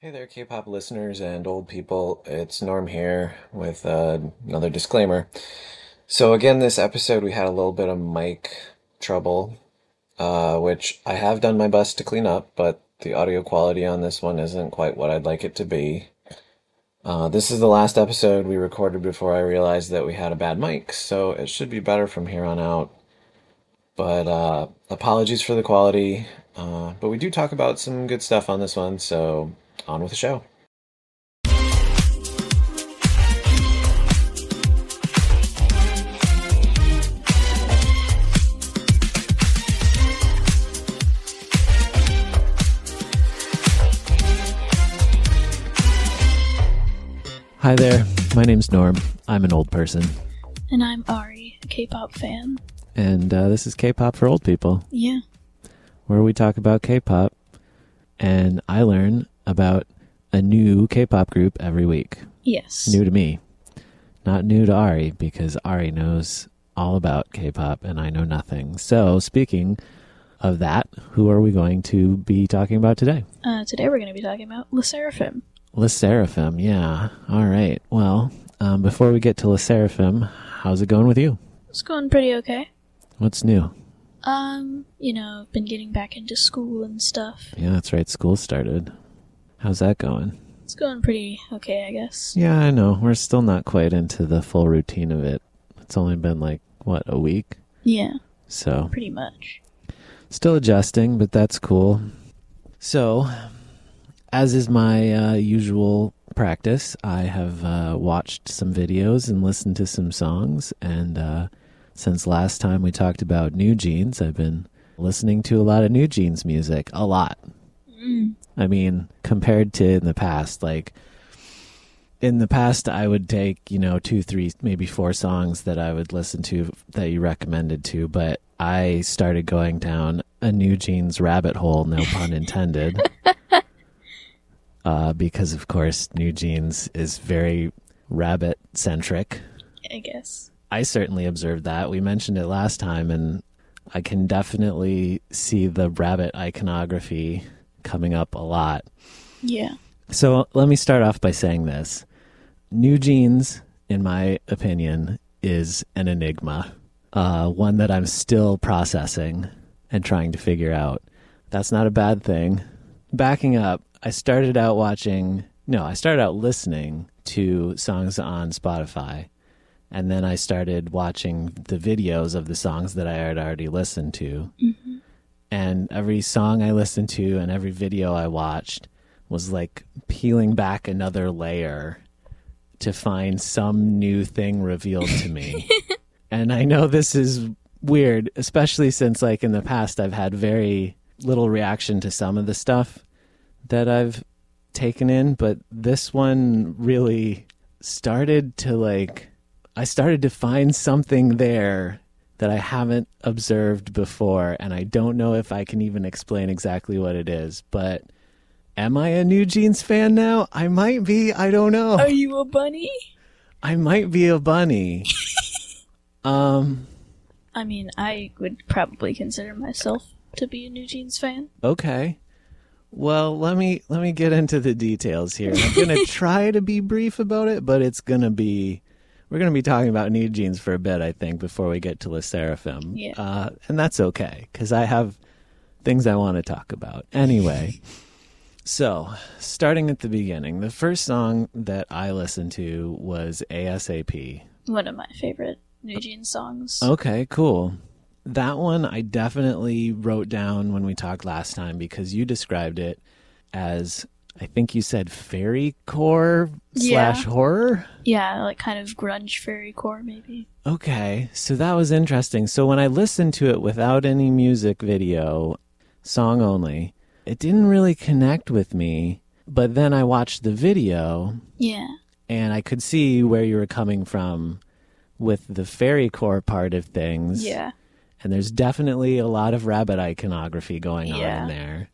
Hey there, K-pop listeners and old people. It's Norm here with uh, another disclaimer. So again, this episode we had a little bit of mic trouble, uh, which I have done my best to clean up, but the audio quality on this one isn't quite what I'd like it to be. Uh, this is the last episode we recorded before I realized that we had a bad mic, so it should be better from here on out. But uh, apologies for the quality. Uh, but we do talk about some good stuff on this one, so on with the show. Hi there, my name's Norm. I'm an old person, And I'm Ari, a K-pop fan. and uh, this is K pop for old people, Yeah. where we talk about K pop and I learn about a new K pop group every week. Yes. New to me, not new to Ari, because Ari knows all about K pop and I know nothing. So, speaking of that, who are we going to be talking about today? Uh, today we're going to be talking about LE SSERAFIM. LE SSERAFIM, yeah. All right. Well, um, before we get to LE SSERAFIM, how's it going with you? It's going pretty okay. What's new? Um, you know, been getting back into school and stuff. Yeah, that's right. School started. How's that going? It's going pretty okay, I guess. Yeah, I know. We're still not quite into the full routine of it. It's only been like, what, a week? Yeah, So, pretty much. still adjusting, but that's cool. So, as is my uh, usual practice, I have uh, watched some videos and listened to some songs. And uh, since last time we talked about New Jeans, I've been listening to a lot of New Jeans music. A lot. Mm. I mean, compared to in the past, like in the past, I would take, you know, two, three, maybe four songs that I would listen to that you recommended to, but I started going down a New Jeans rabbit hole, no pun intended. uh, because, of course, New Jeans is very rabbit centric. I guess. I certainly observed that. We mentioned it last time, and I can definitely see the rabbit iconography coming up a lot. Yeah. So let me start off by saying this New Jeans, in my opinion, is an enigma, uh, one that I'm still processing and trying to figure out. That's not a bad thing. Backing up, I started out watching, no, I started out listening to songs on Spotify. And then I started watching the videos of the songs that I had already listened to. hmm And every song I listened to and every video I watched was like peeling back another layer to find some new thing revealed to me. and I know this is weird, especially since like in the past I've had very little reaction to some of the stuff that I've taken in, but this one really started to like I started to find something there that I haven't observed before, and I don't know if I can even explain exactly what it is. But am I a New Jeans fan now? I might be. I don't know. Are you a bunny? I might be a bunny. um. I mean, I would probably consider myself to be a New Jeans fan. Okay. Well, let me let me get into the details here. I'm gonna try to be brief about it, but it's gonna be we're gonna be talking about New Jeans for a bit, I think, before we get to LE SSERAFIM. Yeah. Uh, and that's okay because I have things I want to talk about. Anyway, so starting at the beginning, the first song that I listened to was ASAP. One of my favorite New Jeans songs. Okay, cool. That one I definitely wrote down when we talked last time because you described it as I think you said fairy core Yeah. slash horror. Yeah, like kind of grunge fairy core, maybe. Okay, so that was interesting. So when I listened to it without any music video, song only, it didn't really connect with me. But then I watched the video Yeah. and I could see where you were coming from with the fairy core part of things. Yeah. and there's definitely a lot of rabbit iconography going on in there.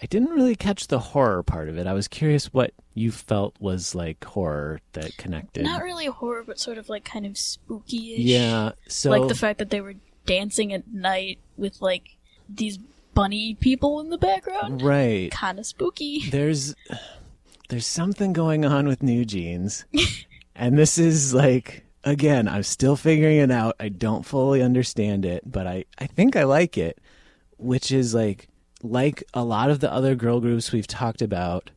I didn't really catch the horror part of it. I was curious what you felt was like horror that connected. Not really horror, but sort of like kind of spooky-ish. yeah, so like the fact that they were dancing at night with like these bunny people in the background. right. Kind of spooky. There's there's something going on with New Jeans. and this is like again, I'm still figuring it out. I don't fully understand it, but I I think I like it, which is like like a lot of the other girl groups we've talked about,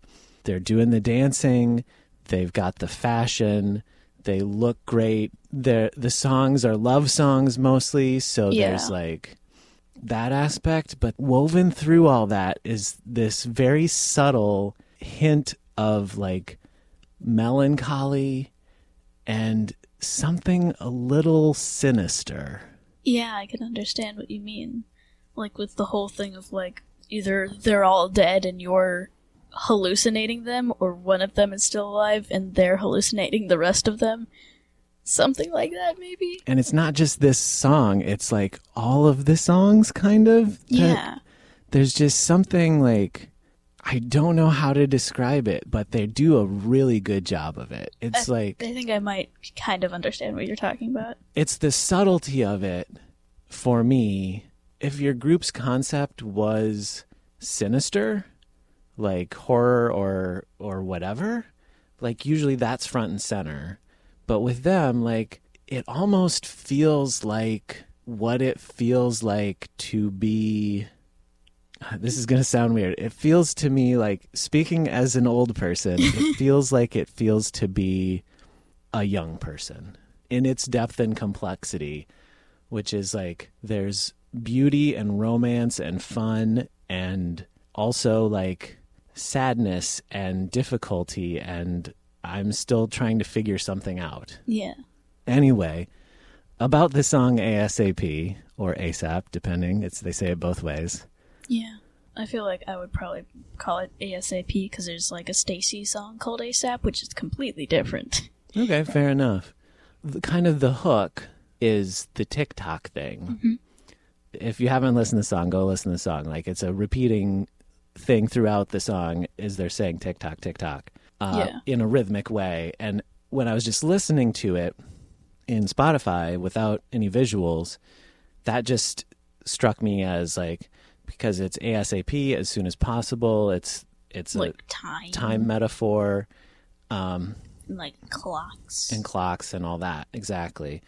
they're doing the dancing, they've got the fashion, they look great. They're, the songs are love songs mostly, so Yeah. there's like that aspect, but woven through all that is this very subtle hint of like melancholy and something a little sinister. Yeah, I can understand what you mean. Like with the whole thing of like either they're all dead and you're hallucinating them, or one of them is still alive and they're hallucinating the rest of them. Something like that, maybe. And it's not just this song, it's like all of the songs kind of. Yeah. There's just something like I don't know how to describe it, but they do a really good job of it. It's like I think I might kind of understand what you're talking about. it's the subtlety of it for me. If your group's concept was sinister, like horror or or whatever, like usually that's front and center. But with them, like it almost feels like what it feels like to be ah, this is going to sound weird. It feels to me like speaking as an old person, it feels like it feels to be a young person in its depth and complexity, which is like there's beauty and romance and fun and also like sadness and difficulty and I'm still trying to figure something out. Yeah. Anyway, about the song ASAP or ASAP, depending, it's they say it both ways. Yeah. I feel like I would probably call it ASAP because there's like a STAYC song called ASAP, which is completely different. Okay, fair enough. The, kind of the hook is the TikTok thing. Mm-hmm. If you haven't listened to the song, go listen to the song. Like it's a repeating thing throughout the song is they're saying TikTok, TikTok, uh, Yeah. in a rhythmic way. And when I was just listening to it in Spotify without any visuals, that just struck me as like because it's ASAP as soon as possible. It's it's like time. a time metaphor. Um, like clocks. and clocks and all that exactly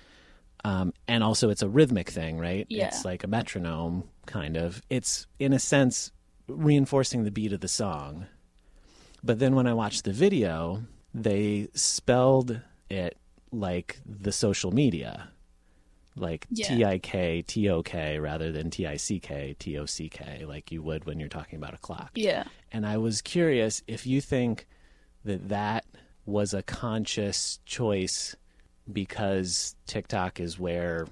um, and also it's a rhythmic thing right Yeah. it's like a metronome kind of it's in a sense reinforcing the beat of the song but then when i watched the video they spelled it like the social media like Yeah. t-i-k t-o-k rather than t-i-c-k t-o-c-k like you would when you're talking about a clock yeah. and I was curious if you think that that was a conscious choice because TikTok is where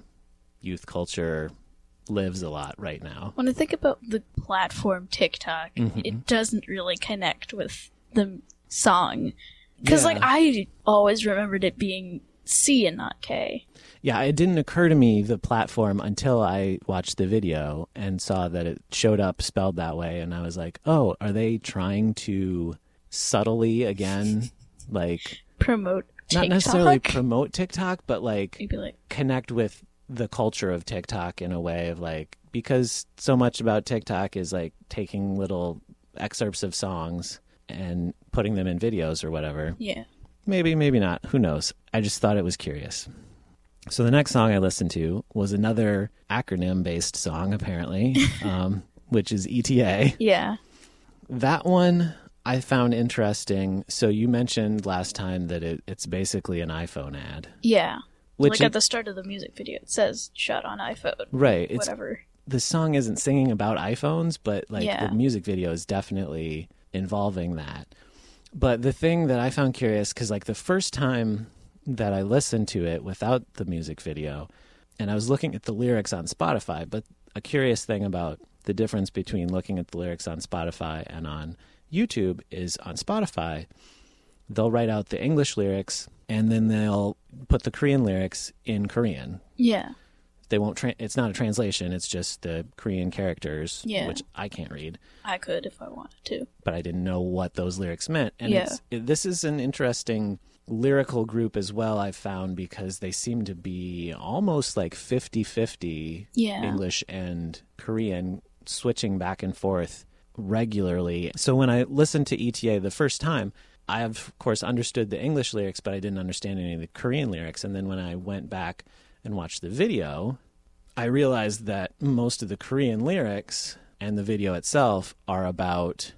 youth culture lives a lot right now. When I think about the platform TikTok, Mm-hmm. it doesn't really connect with the song. Because, Yeah. like, I always remembered it being C and not K. Yeah, it didn't occur to me the platform until I watched the video and saw that it showed up spelled that way and I was like, "Oh, are they trying to subtly again like Promote TikTok. not necessarily promote TikTok, but like like, connect with the culture of TikTok in a way of like because so much about TikTok is like taking little excerpts of songs and putting them in videos or whatever. yeah. Maybe, maybe not. Who knows? I just thought it was curious. So the next song I listened to was another acronym based song, apparently, um, which is ETA. Yeah. That one I found interesting. So you mentioned last time that it, it's basically an iPhone ad. Yeah. Which like it- at the start of the music video, it says shot on iPhone. Right. Whatever. the song isn't singing about iPhones, but like Yeah. the music video is definitely involving that. But the thing that I found curious, because like the first time that I listened to it without the music video, and I was looking at the lyrics on Spotify, but a curious thing about the difference between looking at the lyrics on Spotify and on YouTube is on Spotify, they'll write out the English lyrics and then they'll put the Korean lyrics in Korean Yeah. they won't tra- it's not a translation it's just the korean characters Yeah. which i can't read I could if I wanted to. but i didn't know what those lyrics meant and Yeah. it's, it, this is an interesting lyrical group as well i've found because they seem to be almost like 50-50 Yeah. english and korean switching back and forth regularly so when i listened to eta the first time I of course understood the English lyrics, but I didn't understand any of the Korean lyrics. And then when I went back and watched the video, I realized that most of the Korean lyrics and the video itself are about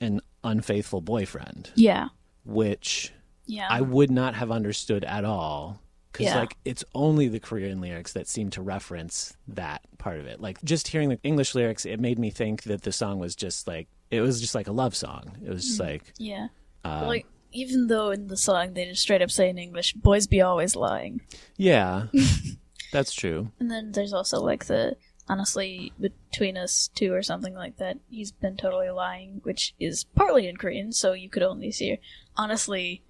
an unfaithful boyfriend, Yeah. which Yeah. I would not have understood at all. Because Yeah. like it's only the Korean lyrics that seem to reference that part of it. Like just hearing the English lyrics, it made me think that the song was just like it was just like a love song. It was just like yeah. uh, like even though in the song they just straight up say in English, "Boys be always lying," yeah, that's true. and then there's also like the honestly between us two or something like that. He's been totally lying, which is partly in Korean, so you could only see. Honestly,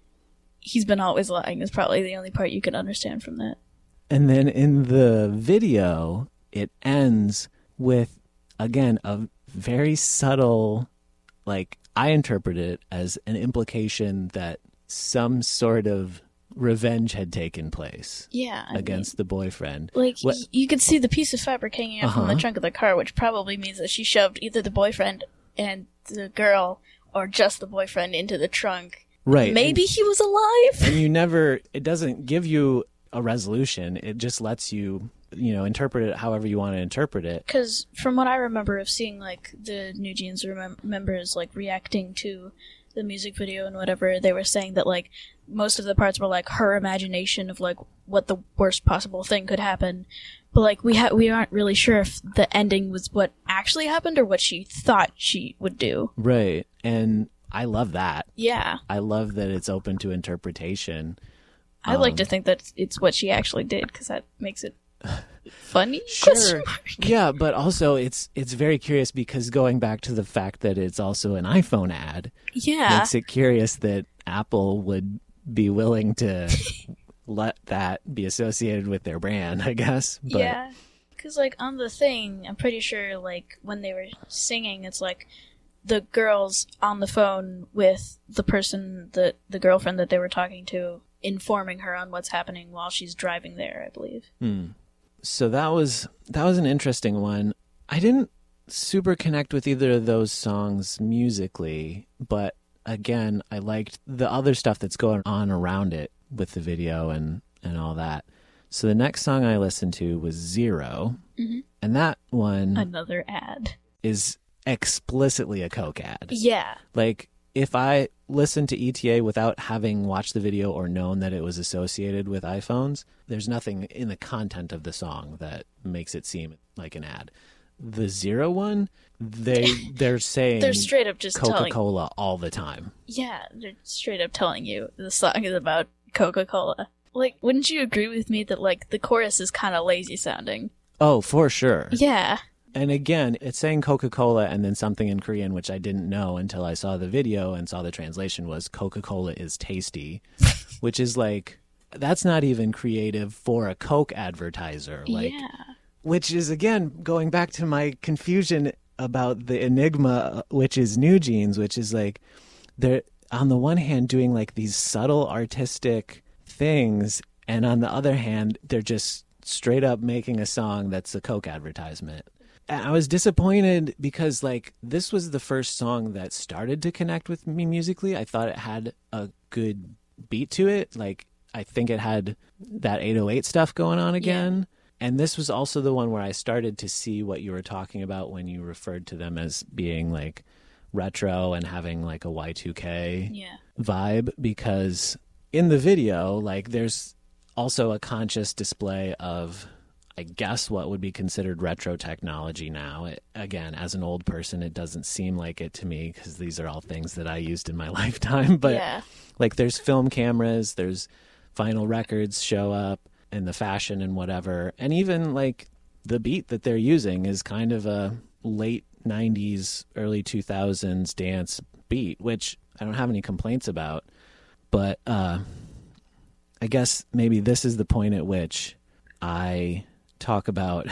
he's been always lying is probably the only part you can understand from that. And then in the video, it ends with again a very subtle like I interpret it as an implication that some sort of revenge had taken place Yeah, I mean, against the boyfriend. Like What- you could see the piece of fabric hanging out from the Uh-huh. trunk of the car, which probably means that she shoved either the boyfriend and the girl, or just the boyfriend into the trunk. Right. Maybe he was alive. and you never it doesn't give you a resolution. It just lets you, you know, interpret it however you want to interpret it. Because from what I remember of seeing like the New Jeans remem- members like reacting to the music video and whatever, they were saying that like most of the parts were like her imagination of like what the worst possible thing could happen. But like we ha- we aren't really sure if the ending was what actually happened or what she thought she would do. Right. And I love that. Yeah. I love that it's open to interpretation. I like Um, to think that it's what she actually did because that makes it funny. Sure. Yeah, but also it's it's very curious because going back to the fact that it's also an iPhone ad Yeah. makes it curious that Apple would be willing to let that be associated with their brand, I guess. But Yeah. Because, like, on the thing, I'm pretty sure, like, when they were singing, it's like the girls on the phone with the person, the, the girlfriend that they were talking to, informing her on what's happening while she's driving there, I believe. Hmm. So that was that was an interesting one. I didn't super connect with either of those songs musically, but again, I liked the other stuff that's going on around it with the video and and all that. So the next song I listened to was 0 Mhm. and that one Another ad. is explicitly a Coke ad. Yeah. Like if I listened to ETA without having watched the video or known that it was associated with iPhones, there's nothing in the content of the song that makes it seem like an ad. The zero one, they they're saying They're straight up just Coca telling. Cola all the time. Yeah, they're straight up telling you the song is about Coca Cola. Like, wouldn't you agree with me that, like, the chorus is kind of lazy sounding? Oh, for sure. Yeah. And again, it's saying Coca Cola and then something in Korean, which I didn't know until I saw the video and saw the translation was Coca Cola is tasty, which is like, that's not even creative for a Coke advertiser. Like, yeah. which is again going back to my confusion about the enigma, uh, which is New Jeans, which is like, they're on the one hand doing like these subtle artistic things, and on the other hand, they're just straight up making a song that's a Coke advertisement. I was disappointed because like this was the first song that started to connect with me musically. I thought it had a good beat to it. Like I think it had that 808 stuff going on again. And this was also the one where I started to see what you were talking about when you referred to them as being like retro and having like a Y2K Yeah. vibe because in the video, like there's also a conscious display of I guess what would be considered retro technology now. It, again, as an old person, it doesn't seem like it to me because these are all things that I used in my lifetime. But yeah. like, there's film cameras, there's vinyl records show up, and the fashion and whatever, and even like the beat that they're using is kind of a late '90s, early 2000s dance beat, which I don't have any complaints about. But uh, I guess maybe this is the point at which I talk about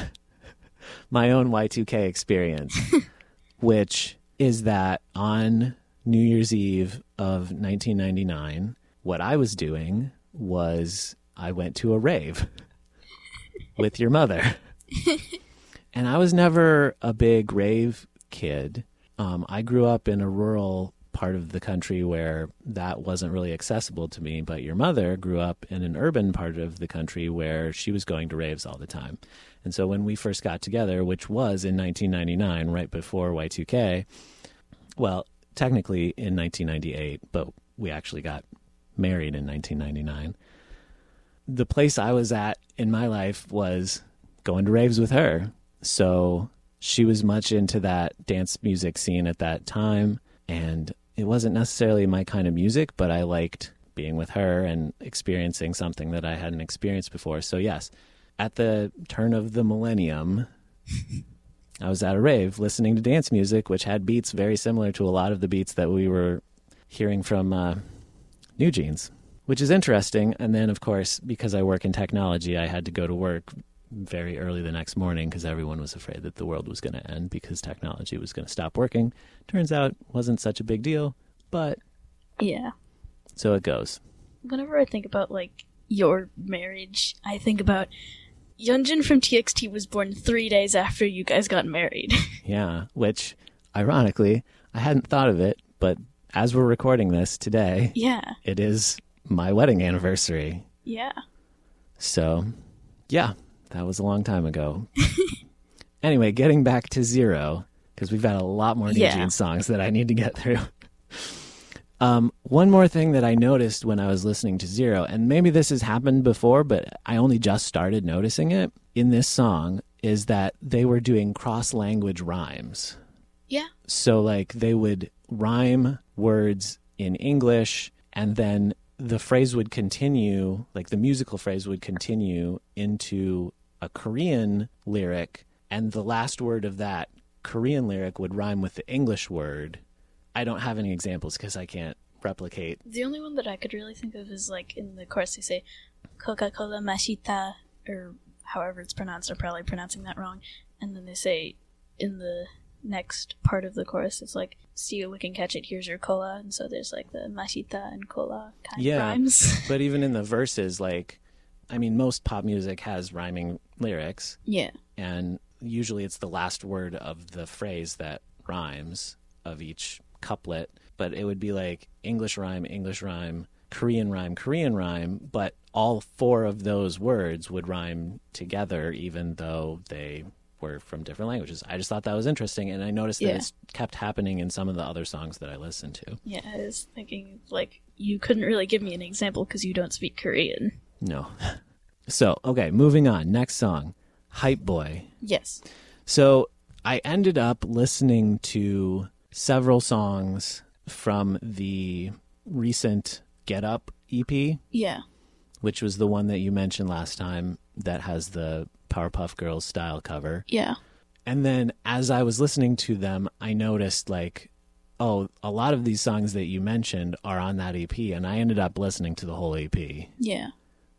my own Y2K experience, which is that on New Year's Eve of 1999, what I was doing was I went to a rave with your mother. and I was never a big rave kid. Um, I grew up in a rural part of the country where that wasn't really accessible to me, but your mother grew up in an urban part of the country where she was going to raves all the time. And so when we first got together, which was in 1999, right before Y2K, well, technically in 1998, but we actually got married in 1999. The place I was at in my life was going to raves with her. So she was much into that dance music scene at that time. And it wasn't necessarily my kind of music, but I liked being with her and experiencing something that I hadn't experienced before. So, yes, at the turn of the millennium, I was at a rave listening to dance music, which had beats very similar to a lot of the beats that we were hearing from uh, New Jeans, which is interesting. And then, of course, because I work in technology, I had to go to work very early the next morning because everyone was afraid that the world was going to end because technology was going to stop working. Turns out, wasn't such a big deal, but Yeah. so it goes. Whenever I think about like your marriage, I think about Yeonjun from TXT was born three days after you guys got married. Yeah, which ironically, I hadn't thought of it, but as we're recording this today, yeah. it is my wedding anniversary. Yeah. So, yeah, that was a long time ago. anyway, getting back to Zero, because we've got a lot more Yeah. Jeans songs that I need to get through. Um, one more thing that I noticed when I was listening to Zero, and maybe this has happened before, but I only just started noticing it in this song, is that they were doing cross language rhymes. Yeah. So, like, they would rhyme words in English, and then the phrase would continue, like, the musical phrase would continue into a Korean lyric, and the last word of that Korean lyric would rhyme with the English word. I don't have any examples because I can't replicate. The only one that I could really think of is like in the chorus they say Coca Cola Mashita or however it's pronounced, I'm probably pronouncing that wrong. And then they say in the next part of the chorus it's like see you we can catch it, here's your cola and so there's like the Mashita and cola kind Yeah. of rhymes. But even in the verses, like, I mean, most pop music has rhyming lyrics, yeah. and usually it's the last word of the phrase that rhymes of each couplet but it would be like english rhyme english rhyme korean rhyme korean rhyme but all four of those words would rhyme together even though they were from different languages i just thought that was interesting and i noticed that Yeah. it's kept happening in some of the other songs that i listened to Yeah, I was thinking like you couldn't really give me an example because you don't speak Korean. no so okay moving on next song hype boy Yes. So I ended up listening to several songs from the recent Get Up EP, Yeah. which was the one that you mentioned last time that has the Powerpuff Girls style cover. Yeah. And then as I was listening to them, I noticed like, oh, a lot of these songs that you mentioned are on that EP. And I ended up listening to the whole EP, Yeah.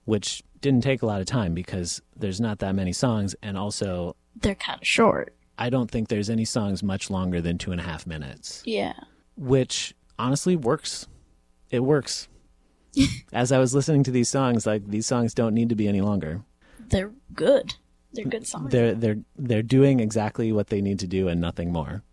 Which didn't take a lot of time because there's not that many songs. And also, They're kind of short. I don't think there's any songs much longer than two and a half minutes, Yeah. which honestly works. It works. As I was listening to these songs, like these songs don't need to be any longer. They're good. They're good songs. They're they're they're doing exactly what they need to do and nothing more.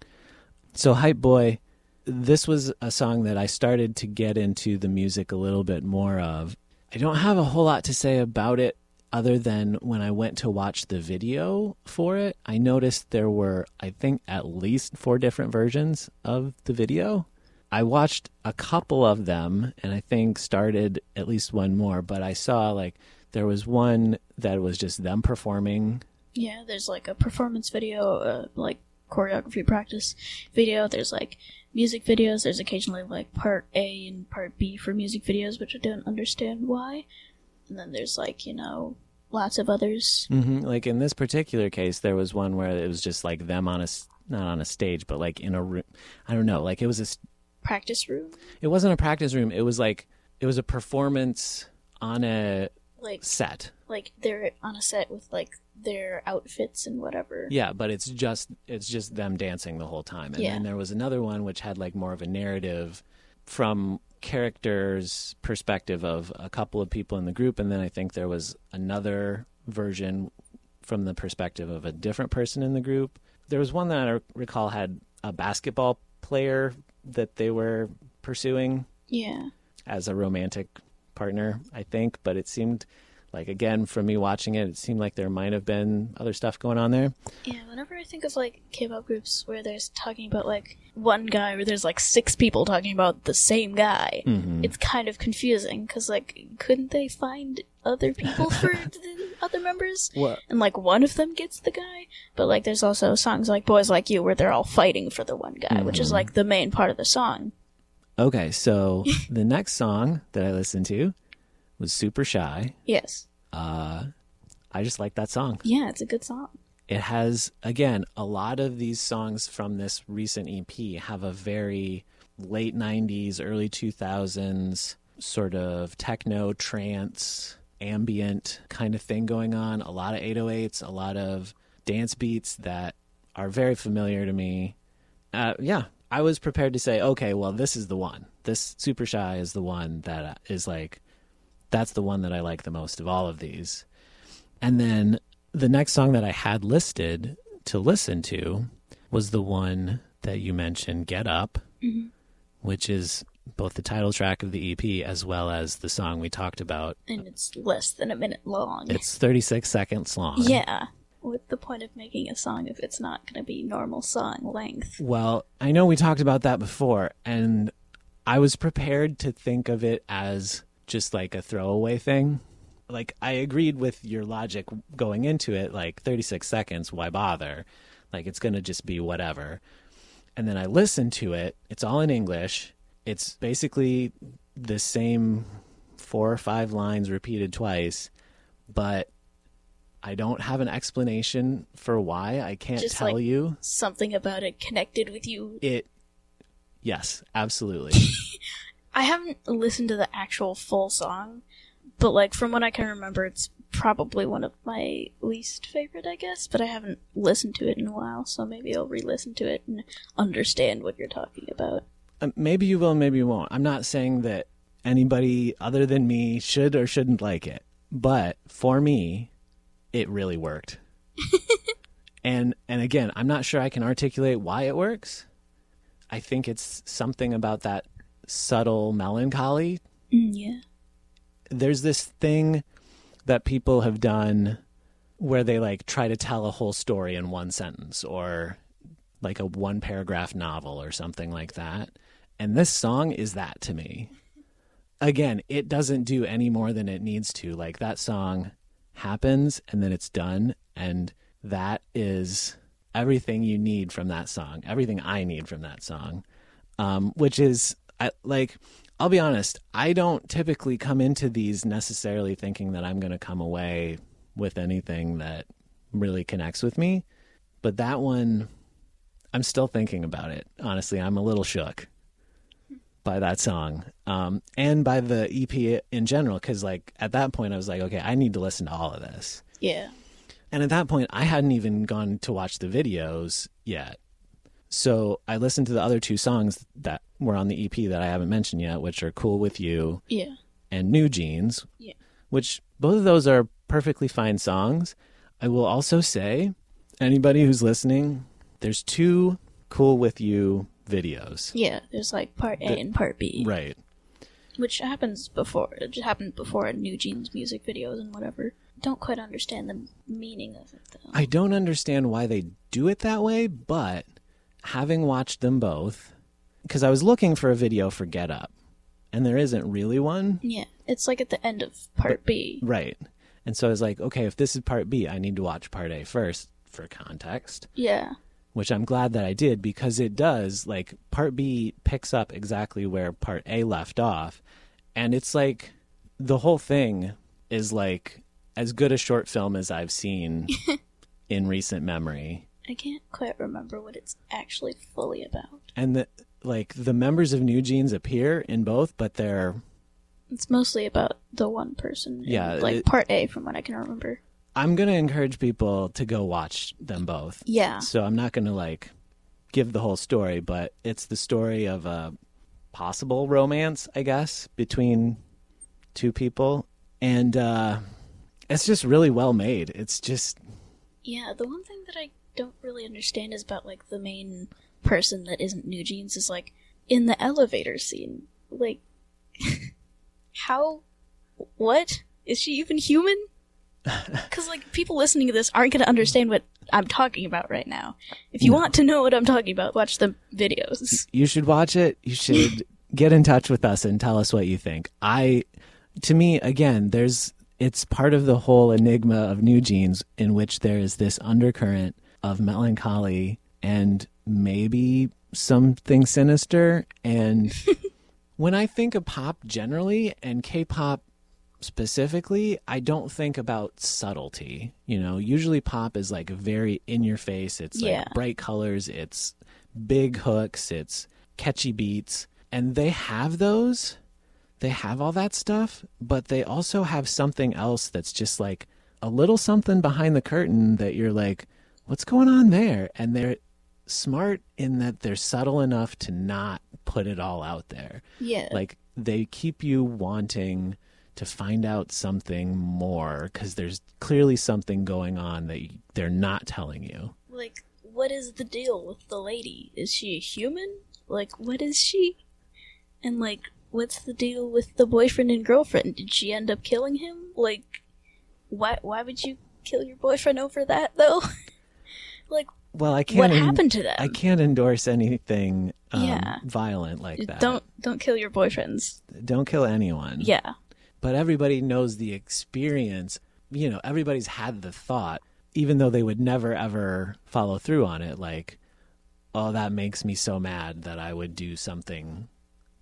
So Hype Boy, this was a song that I started to get into the music a little bit more of. I don't have a whole lot to say about it other than when I went to watch the video for it, I noticed there were I think at least four different versions of the video. I watched a couple of them and I think started at least one more, but I saw like there was one that was just them performing Yeah, there's like a performance video, uh, like choreography practice video. There's like music videos. There's occasionally like part A and part B for music videos, which I don't understand why. And then there's like, you know, lots of others. hmm Like in this particular case, there was one where it was just like them on a, not on a stage, but like in a room. I don't know. Like it was a. s- Practice room? It wasn't a practice room. It was like it was a performance on a Like, set. like they're on a set with like their outfits and whatever. Yeah, but it's just it's just them dancing the whole time. And Yeah. then there was another one which had like more of a narrative from characters' perspective of a couple of people in the group, and then I think there was another version from the perspective of a different person in the group. There was one that I recall had a basketball player that they were pursuing Yeah. as a romantic partner, I think, but it seemed like again from me watching it, it seemed like there might have been other stuff going on there. Yeah, whenever I think of like K-pop groups where there's talking about like one guy where there's like six people talking about the same guy, Mhm. it's kind of confusing because like couldn't they find other people for the other members? What? And like one of them gets the guy, but like there's also songs like "Boys Like You" where they're all fighting for the one guy, which is like the main part of the song. Okay, so the next song that I listened to was Super Shy. Yes, Uh I just like that song. yeah, it's a good song. it has again a lot of these songs from this recent EP have a very late 90s early 2000s sort of techno trance ambient kind of thing going on a lot of 808s a lot of dance beats that are very familiar to me uh, yeah i was prepared to say okay well this is the one this super shy is the one that is like that's the one that i like the most of all of these and then the next song that I had listed to listen to was the one that you mentioned, Get Up, mm-hmm. which is both the title track of the EP as well as the song we talked about. And it's less than a minute long. It's 36 seconds long. yeah. What's the point of making a song if it's not going to be normal song length? Well, I know we talked about that before, and I was prepared to think of it as just like a throwaway thing. Like, I agreed with your logic going into it, like 36 seconds, why bother? Like, it's going to just be whatever. And then I listened to it, it's all in English. It's basically the same four or five lines repeated twice, but I don't have an explanation for why. I can't Just tell like- you Something about it connected with you. it yes absolutely I haven't listened to the actual full song, but like from what I can remember, it's probably one of my least favorite, I guess. But I haven't listened to it in a while, so maybe I'll re-listen to it and understand what you're talking about. Uh, maybe you will maybe you won't i'm not saying that anybody other than me should or shouldn't like it but for me it really worked and and again i'm not sure i can articulate why it works i think it's something about that subtle melancholy Mm, yeah. there's this thing that people have done where they like try to tell a whole story in one sentence or like a one paragraph novel or something like that. And this song is that to me. Again, it doesn't do any more than it needs to. Like that song happens and then it's done and that is everything you need from that song. Everything I need from that song. Um which is I like I'll be honest, I don't typically come into these necessarily thinking that I'm going to come away with anything that really connects with me. But that one, I'm still thinking about it. Honestly, I'm a little shook by that song um, and by the EP in general. Because, like, at that point, I was like, okay, I need to listen to all of this. Yeah. And at that point, I hadn't even gone to watch the videos yet. So I listened to the other two songs that were on the EP that I haven't mentioned yet, which are Cool With You Yeah. and New Jeans, Yeah. which both of those are perfectly fine songs. I will also say, anybody who's listening, there's two Cool With You videos. Yeah. There's like part A and part B. Right. Which happens before. It just happened before in New Jeans music videos and whatever. Don't quite understand the meaning of it though. I don't understand why they do it that way, but having watched them both, because I was looking for a video for Get Up, and there isn't really one. yeah. It's like at the end of part B. Right. And so I was like, okay, if this is part B, I need to watch part A first for context, Yeah. Which I'm glad that I did because it does. Like, part B picks up exactly where part A left off. And it's like the whole thing is like as good a short film as I've seen in recent memory. I can't quite remember what it's actually fully about. And the like the members of New Jeans appear in both, but they're It's mostly about the one person. in, Yeah, like it- part A from what I can remember. I'm gonna encourage people to go watch them both. Yeah. So I'm not gonna like give the whole story, but it's the story of a possible romance, I guess, between two people. And uh it's just really well made. It's just Yeah, the one thing that I don't really understand is about like the main person that isn't New Jeans is like in the elevator scene. Like, how? What? Is she even human? Because, like, people listening to this aren't going to understand what I'm talking about right now. If you No. want to know what I'm talking about, watch the videos. You should watch it. You should get in touch with us and tell us what you think. I, to me, again, there's it's part of the whole enigma of New Jeans in which there is this undercurrent of melancholy and maybe something sinister. And when I think of pop generally and K-pop specifically, I don't think about subtlety. You know, usually pop is like very in your face. It's Yeah. like bright colors, it's big hooks, it's catchy beats, and they have those. They have all that stuff, but they also have something else that's just like a little something behind the curtain that you're like, what's going on there? And they're smart in that they're subtle enough to not put it all out there Yeah. like they keep you wanting to find out something more because there's clearly something going on that they're not telling you. like, what is the deal with the lady? Is she a human? Like, what is she? And, like, what's the deal with the boyfriend and girlfriend? Did she end up killing him? Like, why, why would you kill your boyfriend over that, though? like, Well, I can't. what en- happened to them? I can't endorse anything um, Yeah. violent like that. Don't don't kill your boyfriends. don't kill anyone. Yeah. But everybody knows the experience. You know, everybody's had the thought, even though they would never ever follow through on it. Like, oh, that makes me so mad that I would do something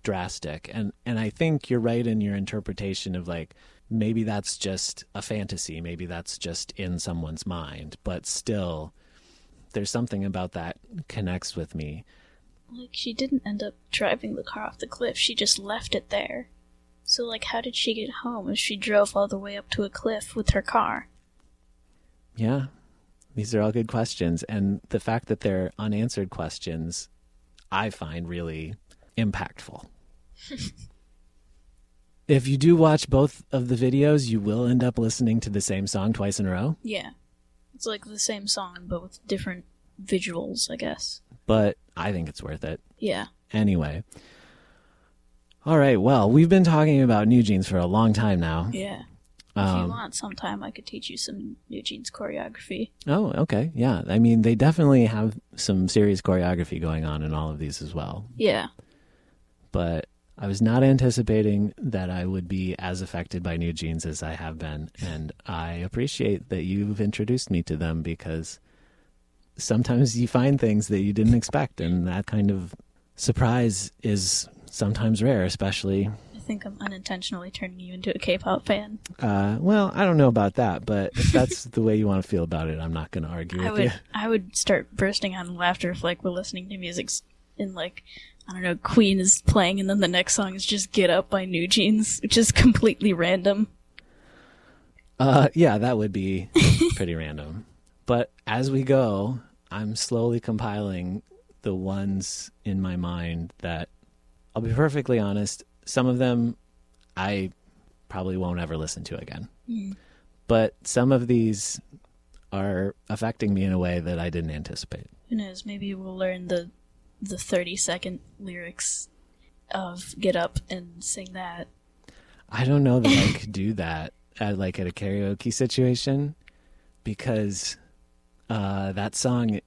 drastic. And and I think you're right in your interpretation of like maybe that's just a fantasy, maybe that's just in someone's mind, but still, there's something about that connects with me. Like she didn't end up driving the car off the cliff. She just left it there. So like how did she get home if she drove all the way up to a cliff with her car? Yeah. These are all good questions. And the fact that they're unanswered questions, I find really impactful. if you do watch both of the videos, you will end up listening to the same song twice in a row. Yeah. It's like the same song but with different visuals, I guess. But I think it's worth it. Yeah. Anyway. All right. Well, we've been talking about New Jeans for a long time now. Yeah. If you Um, want sometime I could teach you some New Jeans choreography. oh, okay. Yeah. I mean, they definitely have some serious choreography going on in all of these as well. Yeah. but I was not anticipating that I would be as affected by New Jeans as I have been, and I appreciate that you've introduced me to them because sometimes you find things that you didn't expect, and that kind of surprise is sometimes rare, especially. I think I'm unintentionally turning you into a K-pop fan. Uh, well, I don't know about that, but if that's the way you want to feel about it, I'm not going to argue I with you. would I would start bursting out in laughter if like we're listening to music in like I don't know Queen is playing and then the next song is just Get Up by New Jeans, which is completely random. Uh, yeah, that would be pretty random. But as we go, I'm slowly compiling the ones in my mind that I'll be perfectly honest, some of them I probably won't ever listen to again. But some of these are affecting me in a way that I didn't anticipate. Who knows? Maybe we'll learn the the 30 second lyrics of Get Up and sing that. I don't know that I could do that at like at a karaoke situation because uh, that song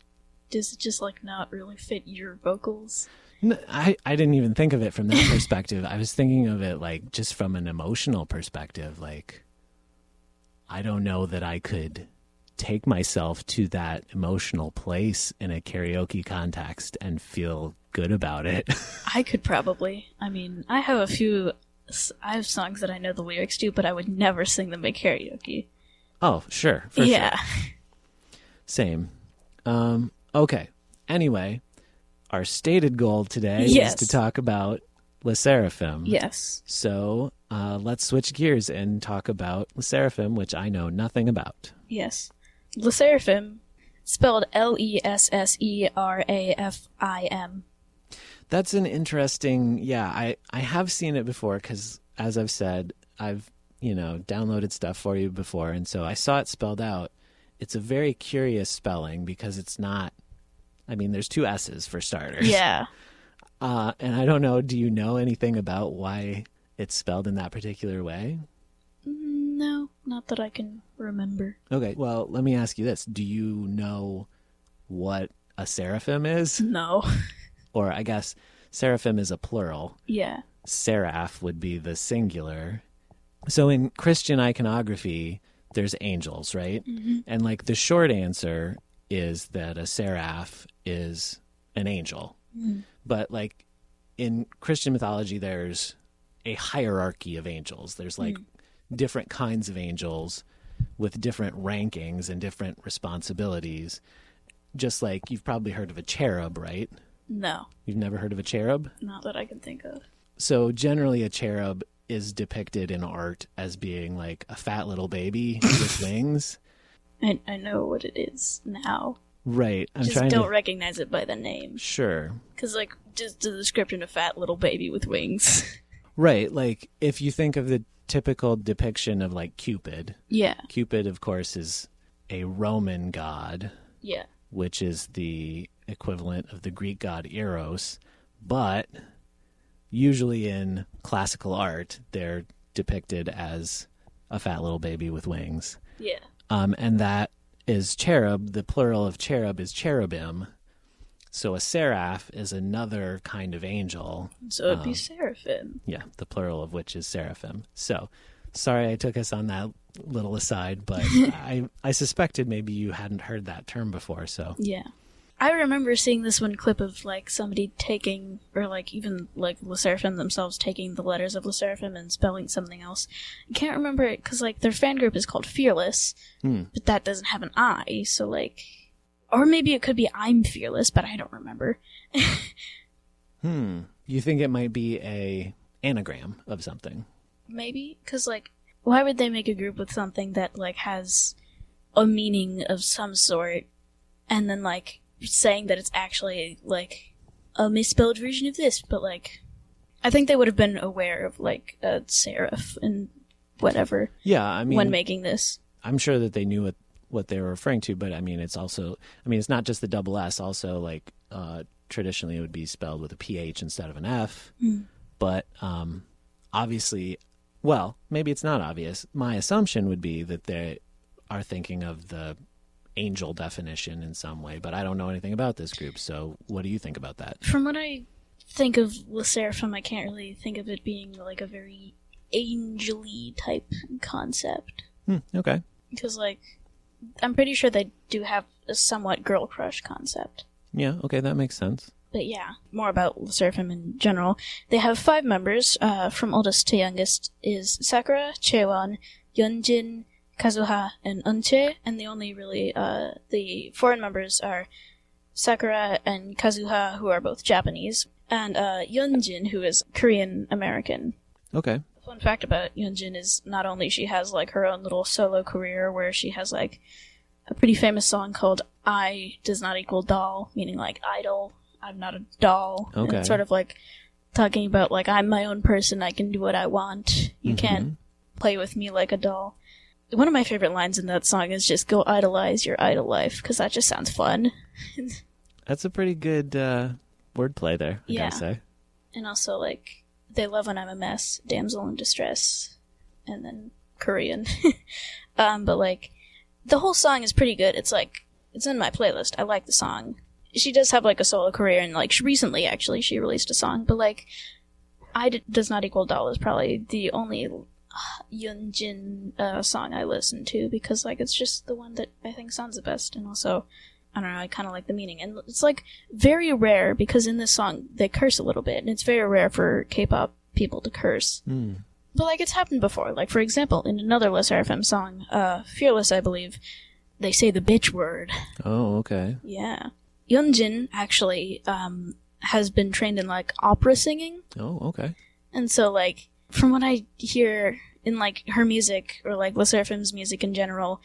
Does it just like not really fit your vocals? I, I didn't even think of it from that perspective. I was thinking of it like just from an emotional perspective. Like, I don't know that I could take myself to that emotional place in a karaoke context and feel good about it. I could probably. I mean, I have a few. I have songs that I know the lyrics to, but I would never sing them at karaoke. oh, sure. For yeah. Sure. Same. Um, okay. Anyway, our stated goal today Yes. is to talk about LE SSERAFIM. Yes. So uh, let's switch gears and talk about LE SSERAFIM, which I know nothing about. Yes. LE SSERAFIM, spelled L E S S E R A F I M. That's an interesting. Yeah, I I have seen it before because, as I've said, I've you know downloaded stuff for you before, and so I saw it spelled out. It's a very curious spelling because it's not. I mean, there's two S's for starters. Yeah. Uh, and I don't know, do you know anything about why it's spelled in that particular way? No, not that I can remember. Okay, well, let me ask you this. Do you know what a seraphim is? No. Or I guess seraphim is a plural. yeah. seraph would be the singular. So in Christian iconography, there's angels, right? And like the short answer is that a seraph is an angel. Hmm. But like in Christian mythology, there's a hierarchy of angels. There's like hmm. different kinds of angels with different rankings and different responsibilities. Just like you've probably heard of a cherub, right? No, You've never heard of a cherub? not that I can think of. So generally, a cherub is depicted in art as being like a fat little baby with wings. I, I know what it is now. Right. I'm just trying don't to. recognize it by the name. Sure. Because, like, just the description of fat little baby with wings. Right. Like if you think of the typical depiction of like Cupid, yeah. Cupid, of course, is a Roman god, Yeah. which is the equivalent of the Greek god Eros, but usually in classical art, they're depicted as a fat little baby with wings. Yeah. Um, and that is cherub. The plural of cherub is cherubim. So a seraph is another kind of angel. So it'd Um, be seraphim. Yeah, the plural of which is seraphim. So sorry I took us on that little aside, but I I suspected maybe you hadn't heard that term before. So Yeah. I remember seeing this one clip of like somebody taking, or like even like LE SSERAFIM themselves taking the letters of LE SSERAFIM and spelling something else. I can't remember it because like their fan group is called Fearless, Hmm. but that doesn't have an I, so like, or maybe it could be I'm Fearless, but I don't remember. hmm, you think it might be a anagram of something? Maybe because like, why would they make a group with something that like has a meaning of some sort, and then like saying that it's actually like a misspelled version of this, but like, I think they would have been aware of like a serif and whatever Yeah, I mean, when making this. I'm sure that they knew what what they were referring to, but I mean, it's also, I mean, it's not just the double S. Also, like uh, traditionally, it would be spelled with a PH instead of an F. But um, obviously, well, maybe it's not obvious. My assumption would be that they are thinking of the angel definition in some way, but I don't know anything about this group. So, what do you think about that? From what I think of LE SSERAFIM, I can't really think of it being like a very angely type concept. Hmm, okay. Because, like, I'm pretty sure they do have a somewhat girl crush concept. Yeah. Okay, that makes sense. But yeah, more about LE SSERAFIM in general. They have five members, uh, from oldest to youngest is Sakura, Chaewon, Yunjin, Kazuha, and Eunchae, and the only really, uh, the foreign members are Sakura and Kazuha, who are both Japanese, and, uh, Yunjin, who is Korean American. Okay. Fun fact about Yunjin is not only she has like her own little solo career where she has like a pretty famous song called I does not equal doll, meaning like idol. I'm not a doll. And Okay. it's sort of like talking about like I'm my own person, I can do what I want. You can't play with me like a doll. One of my favorite lines in that song is just go idolize your idol life because that just sounds fun. That's a pretty good uh, wordplay there. I Yeah. gotta say. and also like they love when I'm a mess, damsel in distress, and then Korean. um, but like the whole song is pretty good. It's like it's in my playlist. I like the song. She does have like a solo career, and like she, recently actually she released a song. But like, I d- does not equal doll is probably the only Yunjin uh, song I listen to because like it's just the one that I think sounds the best, and also. I don't know, I kind of like the meaning. And it's like very rare because in this song they curse a little bit, and it's very rare for K pop people to curse. Hmm. But like it's happened before. Like for example, in another LE SSERAFIM song, uh, Fearless, I believe, they say the bitch word. Oh, okay. Yeah. Yunjin actually um, has been trained in like opera singing, Oh, okay. and so like from what I hear in like her music or like LE SSERAFIM's music in general,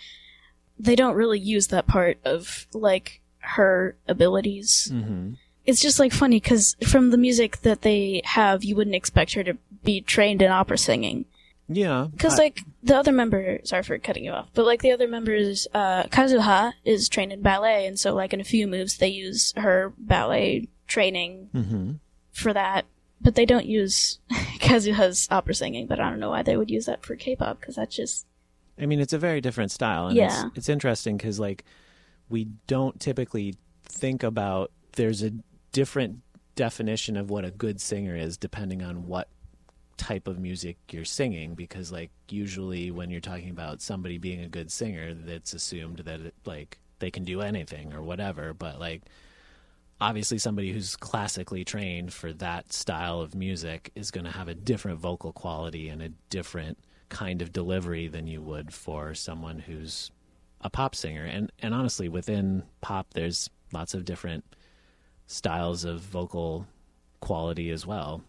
they don't really use that part of like her abilities. Mm-hmm. It's just like funny because from the music that they have, you wouldn't expect her to be trained in opera singing. Yeah. Because I- like the other member, sorry for cutting you off, but like the other members, uh, Kazuha is trained in ballet, and so like in a few moves they use her ballet training Mhm. for that, but they don't use Kazuha's opera singing. But I don't know why they would use that for K-pop because that's just I mean, it's a very different style, and Yeah. it's, it's interesting because like we don't typically think about there's a different definition of what a good singer is depending on what type of music you're singing because like usually when you're talking about somebody being a good singer that's assumed that it, like they can do anything or whatever but like obviously somebody who's classically trained for that style of music is going to have a different vocal quality and a different kind of delivery than you would for someone who's a pop singer and and honestly within pop there's lots of different styles of vocal quality as well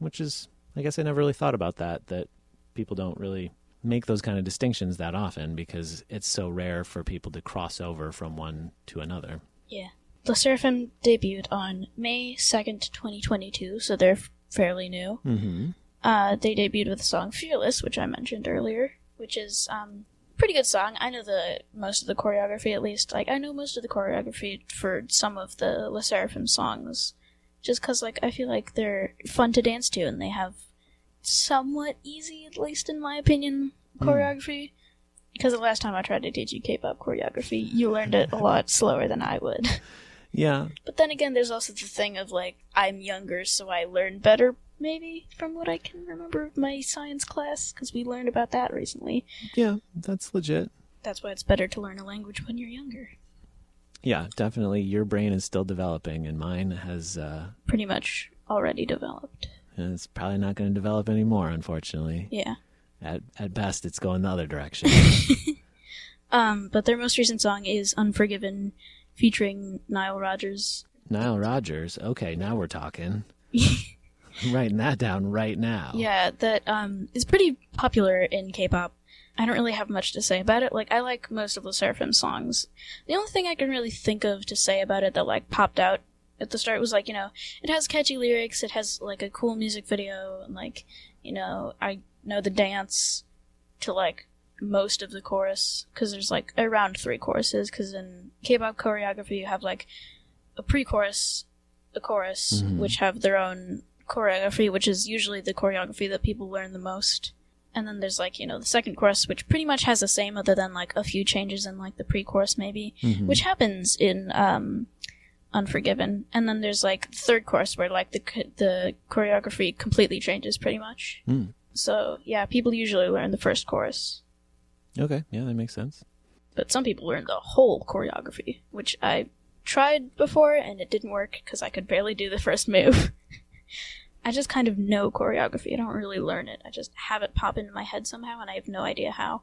which is i guess i never really thought about that that people don't really make those kind of distinctions that often because it's so rare for people to cross over from one to another yeah. The Seraphim debuted on May second, twenty twenty two, so they're f- fairly new. mm-hmm Uh, they debuted with the song "Fearless," which I mentioned earlier, which is um pretty good song. I know the most of the choreography at least. Like I know most of the choreography for some of the LE SSERAFIM songs, just because like I feel like they're fun to dance to and they have somewhat easy, at least in my opinion, choreography. Because the last time I tried to teach you K-pop choreography, you learned it a lot slower than I would. yeah But then again, there's also the thing of like I'm younger, so I learn better. Maybe from what I can remember of my science class, because we learned about that recently. yeah that's legit That's why it's better to learn a language when you're younger. yeah definitely your brain is still developing and mine has uh Pretty much already developed. and it's probably not going to develop anymore unfortunately Yeah. at at best it's going the other direction Um, but their most recent song is Unforgiven, featuring Nile Rodgers. Nile Rodgers. Okay, now we're talking. I'm writing that down right now. Yeah, that um is pretty popular in K-pop. I don't really have much to say about it. Like I like most of the SSERAFIM songs. The only thing I can really think of to say about it that like popped out at the start was like, you know, it has catchy lyrics, it has like a cool music video and like, you know, I know the dance to like most of the chorus cuz there's like around 3 choruses cuz in K-pop choreography you have like a pre-chorus, a chorus Mhm. which have their own choreography, which is usually the choreography that people learn the most. And then there's like, you know, the second chorus, which pretty much has the same other than like a few changes in like the pre chorus maybe, Mhm. which happens in um Unforgiven. And then there's like the third chorus where like the the choreography completely changes pretty much. Mm. So yeah, people usually learn the first chorus, Okay, yeah, that makes sense. but some people learn the whole choreography, which I tried before and it didn't work because I could barely do the first move. I just kind of know choreography. I don't really learn it. I just have it pop into my head somehow, and I have no idea how.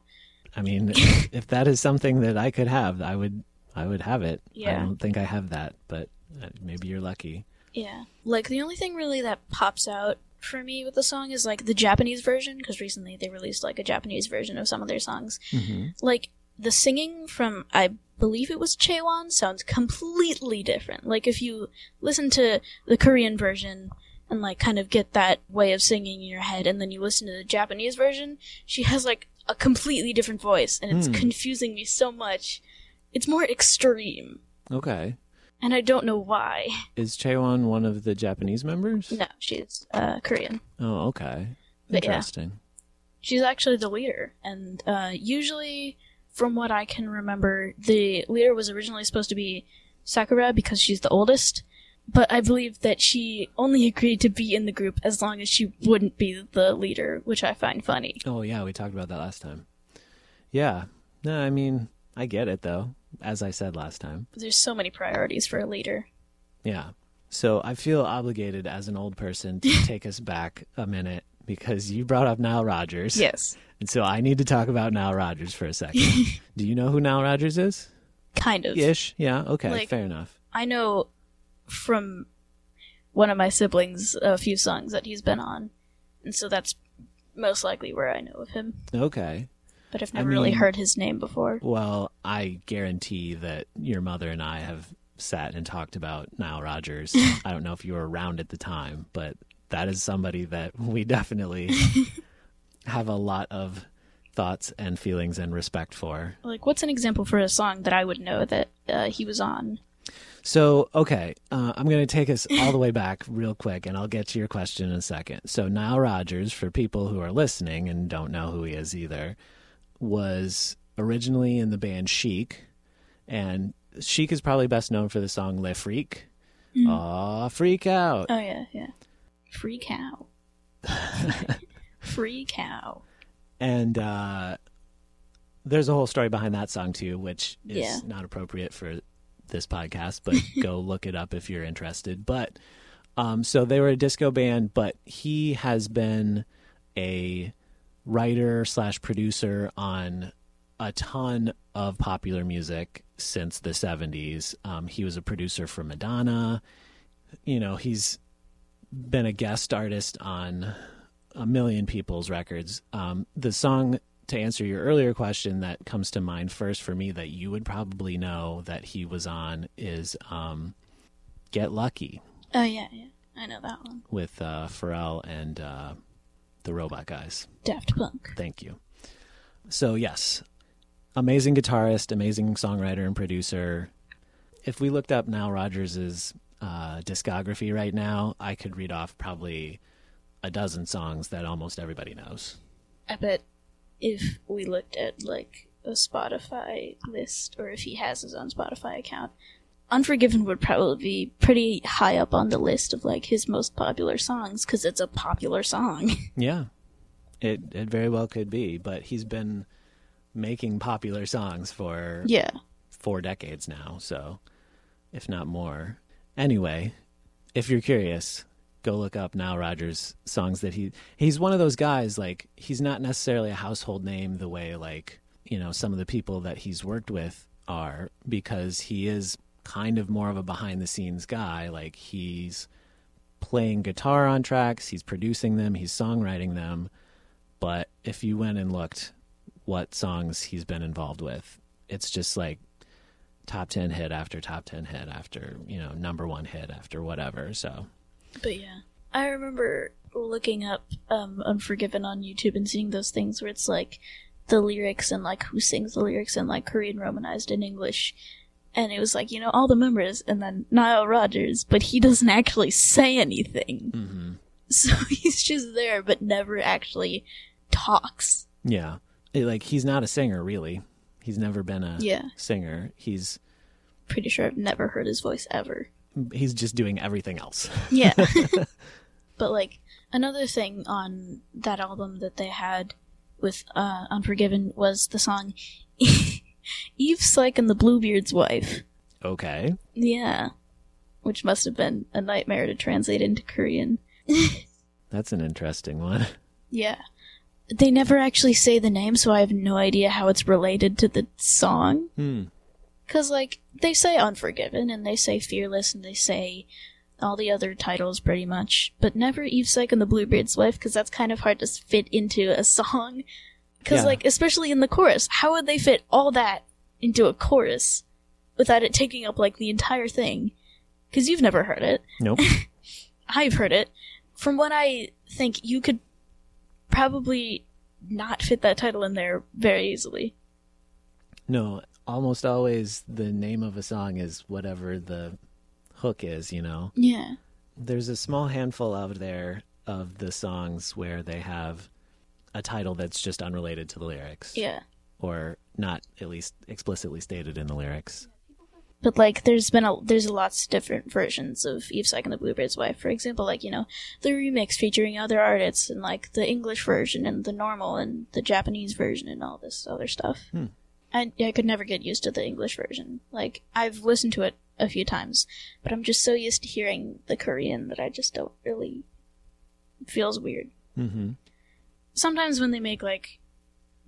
I mean, if, that is something that I could have, I would I would have it. Yeah. I don't think I have that, but uh, maybe you're lucky. Yeah. Like, the only thing really that pops out for me with the song is, like, the Japanese version, because recently they released, like, a Japanese version of some of their songs. Mm-hmm. Like, the singing from, I believe it was Chaewon, sounds completely different. Like, if you listen to the Korean version and, like, kind of get that way of singing in your head, and then you listen to the Japanese version, she has, like, a completely different voice, and it's Hmm. confusing me so much. It's more extreme, Okay. And I don't know why. Is Chaewon one of the Japanese members? No, she's uh, Korean. Oh, okay. But yeah. Interesting. She's actually the leader, and uh, usually, from what I can remember, the leader was originally supposed to be Sakura because she's the oldest. But I believe that she only agreed to be in the group as long as she wouldn't be the leader, which I find funny. Oh yeah, we talked about that last time. Yeah. No, I mean, I get it though. As I said last time. There's so many priorities for a leader. Yeah. So I feel obligated as an old person to take us back a minute because you brought up Nile Rodgers. Yes. And so I need to talk about Nile Rodgers for a second. Do you know who Nile Rodgers is? Kind of. Ish. Yeah. Okay. Like- fair enough. I know from one of my siblings a few songs that he's been on, and so that's most likely where I know of him. Okay. But I've I never really heard his name before. Well, I guarantee that your mother and I have sat and talked about Nile Rodgers. I don't know if you were around at the time, but that is somebody that we definitely have a lot of thoughts and feelings and respect for. Like, what's an example for a song that I would know that uh, he was on? So, okay, uh, I'm going to take us all the way back real quick, and I'll get to your question in a second. So, Nile Rodgers, for people who are listening and don't know who he is either, was originally in the band Chic, and Chic is probably best known for the song Le Freak. Aw, freak out. Oh yeah, yeah. Free cow. Free cow. And uh, there's a whole story behind that song too, which is Yeah. not appropriate for this podcast, but go look it up if you're interested. But um, so they were a disco band, but he has been a writer slash producer on a ton of popular music since the 70s. Um, he was a producer for Madonna. You know, he's been a guest artist on a million people's records. Um, the song, to answer your earlier question, that comes to mind first for me that you would probably know that he was on is um, Get Lucky Oh yeah, yeah. I know that one. with uh, Pharrell and uh, the Robot Guys. Daft Punk. Thank you. So, yes, amazing guitarist, amazing songwriter and producer. If we looked up Nile Rodgers' uh, discography right now, I could read off probably a dozen songs that almost everybody knows. I bet if we looked at like a Spotify list, or if he has his own Spotify account, Unforgiven would probably be pretty high up on the list of like his most popular songs because it's a popular song. Yeah, it it very well could be, but he's been making popular songs for yeah. four decades now, so if not more. Anyway, if you're curious, go look up Nile Rodgers songs that he he's one of those guys like he's not necessarily a household name the way like, you know, some of the people that he's worked with are because he is kind of more of a behind the scenes guy, like he's playing guitar on tracks, he's producing them, he's songwriting them, but if you went and looked what songs he's been involved with, it's just like top 10 hit after top 10 hit after, you know, number one hit after whatever. So, But yeah, I remember looking up um, Unforgiven on YouTube and seeing those things where it's like the lyrics and like who sings the lyrics and like Korean romanized in English. And it was like, you know, all the members and then Nile Rodgers, but he doesn't actually say anything. mhm. So he's just there, but never actually talks. yeah. It, like, he's not a singer, really. He's never been a Yeah. singer. He's Pretty sure I've never heard his voice ever. he's just doing everything else. Yeah. but like another thing on that album that they had with uh, Unforgiven was the song Eve Psyche and the Bluebeard's Wife. okay. Yeah. Which must have been a nightmare to translate into Korean. That's an interesting one. Yeah. They never actually say the name, so I have no idea how it's related to the song. Hmm. Cause like they say Unforgiven and they say Fearless and they say all the other titles pretty much, but never Eve Psyche and the Bluebeard's Wife because that's kind of hard to fit into a song. Cause Yeah. like especially in the chorus, how would they fit all that into a chorus without it taking up like the entire thing? Cause you've never heard it. Nope. I've heard it. From what I think, you could probably not fit that title in there very easily. no, almost always the name of a song is whatever the hook is, you know. Yeah. There's a small handful out there of the songs where they have a title that's just unrelated to the lyrics. Yeah. Or not at least explicitly stated in the lyrics. But like, there's been a there's lots of different versions of Eve's and the Bluebeard's Wife. For example, like you know, the remix featuring other artists and like the English version and the normal and the Japanese version and all this other stuff. Hmm. I I could never get used to the English version. Like I've listened to it a few times, but I'm just so used to hearing the Korean that I just don't really feels weird. Mm-hmm. Sometimes when they make like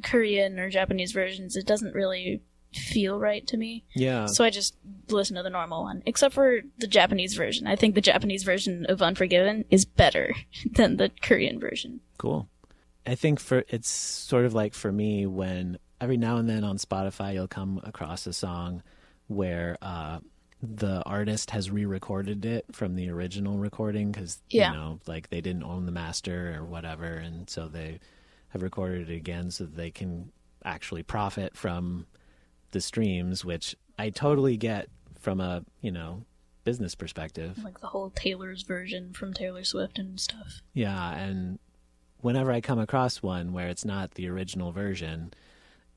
Korean or Japanese versions, it doesn't really feel right to me. Yeah. So I just listen to the normal one, except for the Japanese version. I think the Japanese version of Unforgiven is better than the Korean version. Cool. I think for it's sort of like for me when every now and then on Spotify you'll come across a song where uh, the artist has re-recorded it from the original recording because Yeah. you know like they didn't own the master or whatever, and so they have recorded it again so they can actually profit from the streams, which I totally get from a you know business perspective. Like the whole Taylor's version from Taylor Swift and stuff. Yeah, and whenever I come across one where it's not the original version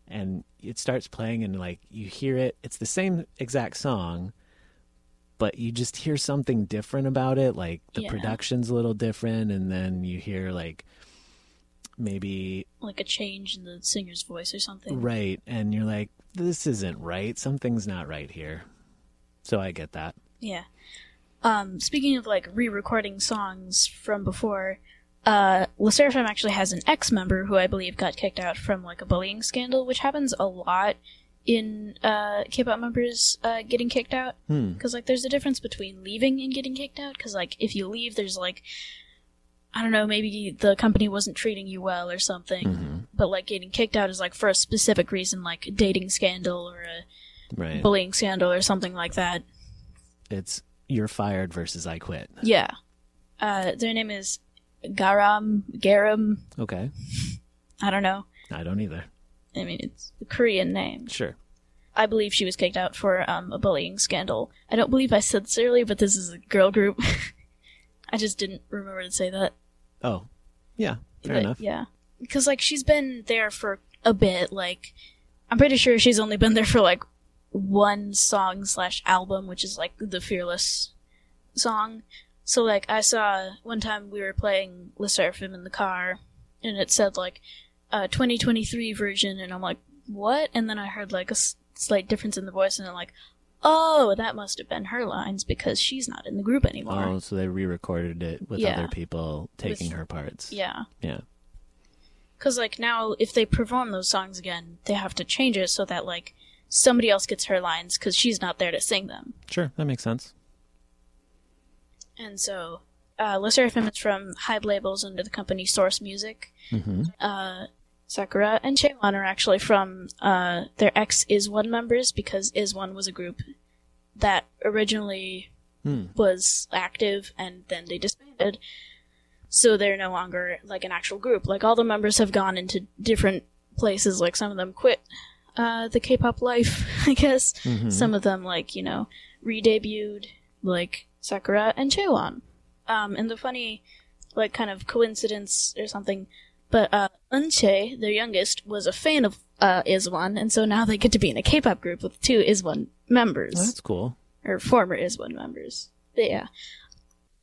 and it starts playing and like you hear it, it's the same exact song, but you just hear something different about it, like the Yeah. production's a little different and then you hear like maybe Like a change in the singer's voice or something. right and you're like this isn't right. Something's not right here. So I get that. Yeah. Um, speaking of like re-recording songs from before, uh, Sserafim actually has an ex-member who I believe got kicked out from like a bullying scandal, which happens a lot in uh, K-pop members uh, getting kicked out. Hmm. Because like there's a difference between leaving and getting kicked out. Because like if you leave, there's like I don't know, maybe the company wasn't treating you well or something. hmm But like getting kicked out is like for a specific reason, like a dating scandal or a Right. bullying scandal or something like that. It's you're fired versus I quit. Yeah. Uh, their name is Garam, Garam, Okay. I don't know. I don't either. I mean, it's a Korean name. Sure. I believe she was kicked out for um, a bullying scandal. I don't believe I said sincerely, but this is a girl group. I just didn't remember to say that. Oh. Yeah. Fair But, enough. Yeah. Because, like, she's been there for a bit. Like, I'm pretty sure she's only been there for, like, one song slash album, which is, like, the Fearless song. So, like, I saw one time we were playing LE SSERAFIM in the car, and it said, like, uh, 2023 version, and I'm like, what? And then I heard, like, a s- slight difference in the voice, and I'm like, oh, that must have been her lines because she's not in the group anymore. Oh, so they re-recorded it with Yeah. other people taking With- her parts. Yeah. Yeah. Because, like, now if they perform those songs again, they have to change it so that, like, somebody else gets her lines because she's not there to sing them. Sure, that makes sense. And so, uh, LE SSERAFIM is from HYBE labels under the company Source Music. hmm Uh, Sakura and Chaewon are actually from uh, their ex IZ*ONE members because IZ*ONE was a group that originally Hmm. was active and then they disbanded. So they're no longer like an actual group. Like all the members have gone into different places. Like some of them quit uh, the K-pop life, I guess. Mhm. Some of them like you know re-debuted, like Sakura and Chaewon. Um, and the funny, like kind of coincidence or something, but uh, Eunchae, their youngest, was a fan of uh, IZ*ONE, and so now they get to be in a K-pop group with two IZ*ONE members Well, that's cool. or former IZ*ONE members. But yeah,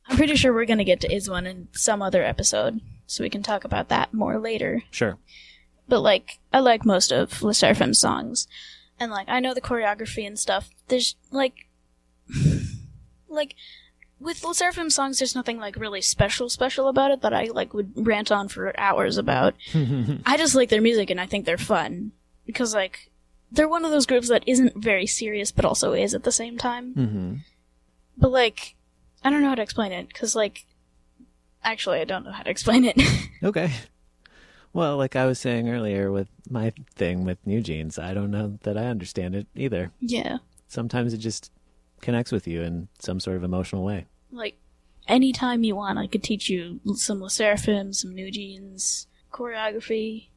I'm pretty sure we're gonna get to IZ*ONE in some other episode, so we can talk about that more later. Sure. But like, I like most of LE SSERAFIM's songs, and like, I know the choreography and stuff. There's like, like with SSERAFIM songs, there's nothing like really special special about it that I like would rant on for hours about. I just like their music and I think they're fun because like they're one of those groups that isn't very serious but also is at the same time. hmm But like, I don't know how to explain it because like, actually, I don't know how to explain it. Okay. Well, like I was saying earlier with my thing with New Jeans, I don't know that I understand it either. yeah, Sometimes it just connects with you in some sort of emotional way. Like anytime you want, I could teach you some LE SSERAFIM, some New Jeans choreography,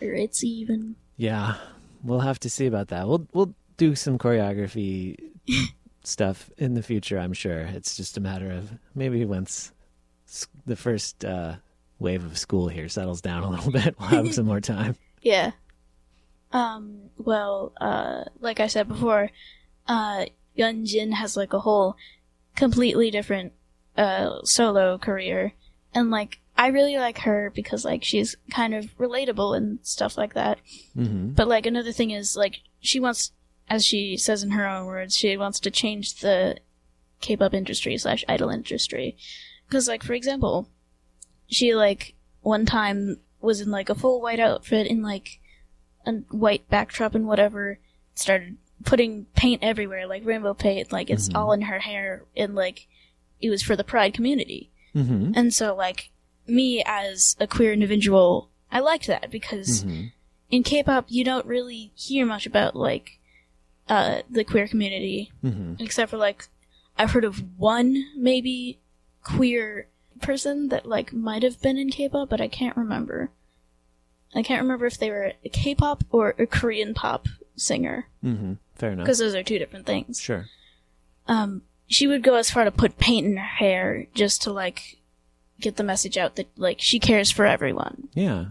or it's even. Yeah, we'll have to see about that. We'll we'll do some choreography stuff in the future. I'm sure. It's just a matter of maybe once the first uh, wave of school here settles down a little bit, we'll have some more time. Yeah. Um, well, uh, like I said before, uh, Yunjin has like a whole completely different, uh, solo career. And like, I really like her because like she's kind of relatable and stuff like that. hmm But like another thing is like, she wants, as she says in her own words, she wants to change the K-pop industry slash idol industry. Cause like, for example, she like, one time was in like a full white outfit in like a white backdrop and whatever, started putting paint everywhere, like rainbow paint, like it's Mhm. all in her hair, and like it was for the pride community. hmm And so, like, me as a queer individual, I liked that because hmm in K-pop you don't really hear much about like uh the queer community, hmm except for like I've heard of one maybe queer person that like might have been in K-pop, but I can't remember. I can't remember if they were a K-pop or a Korean pop singer hmm Fair enough. because those are two different things. Sure. um, she would go as far to put paint in her hair just to like get the message out that like she cares for everyone. Yeah.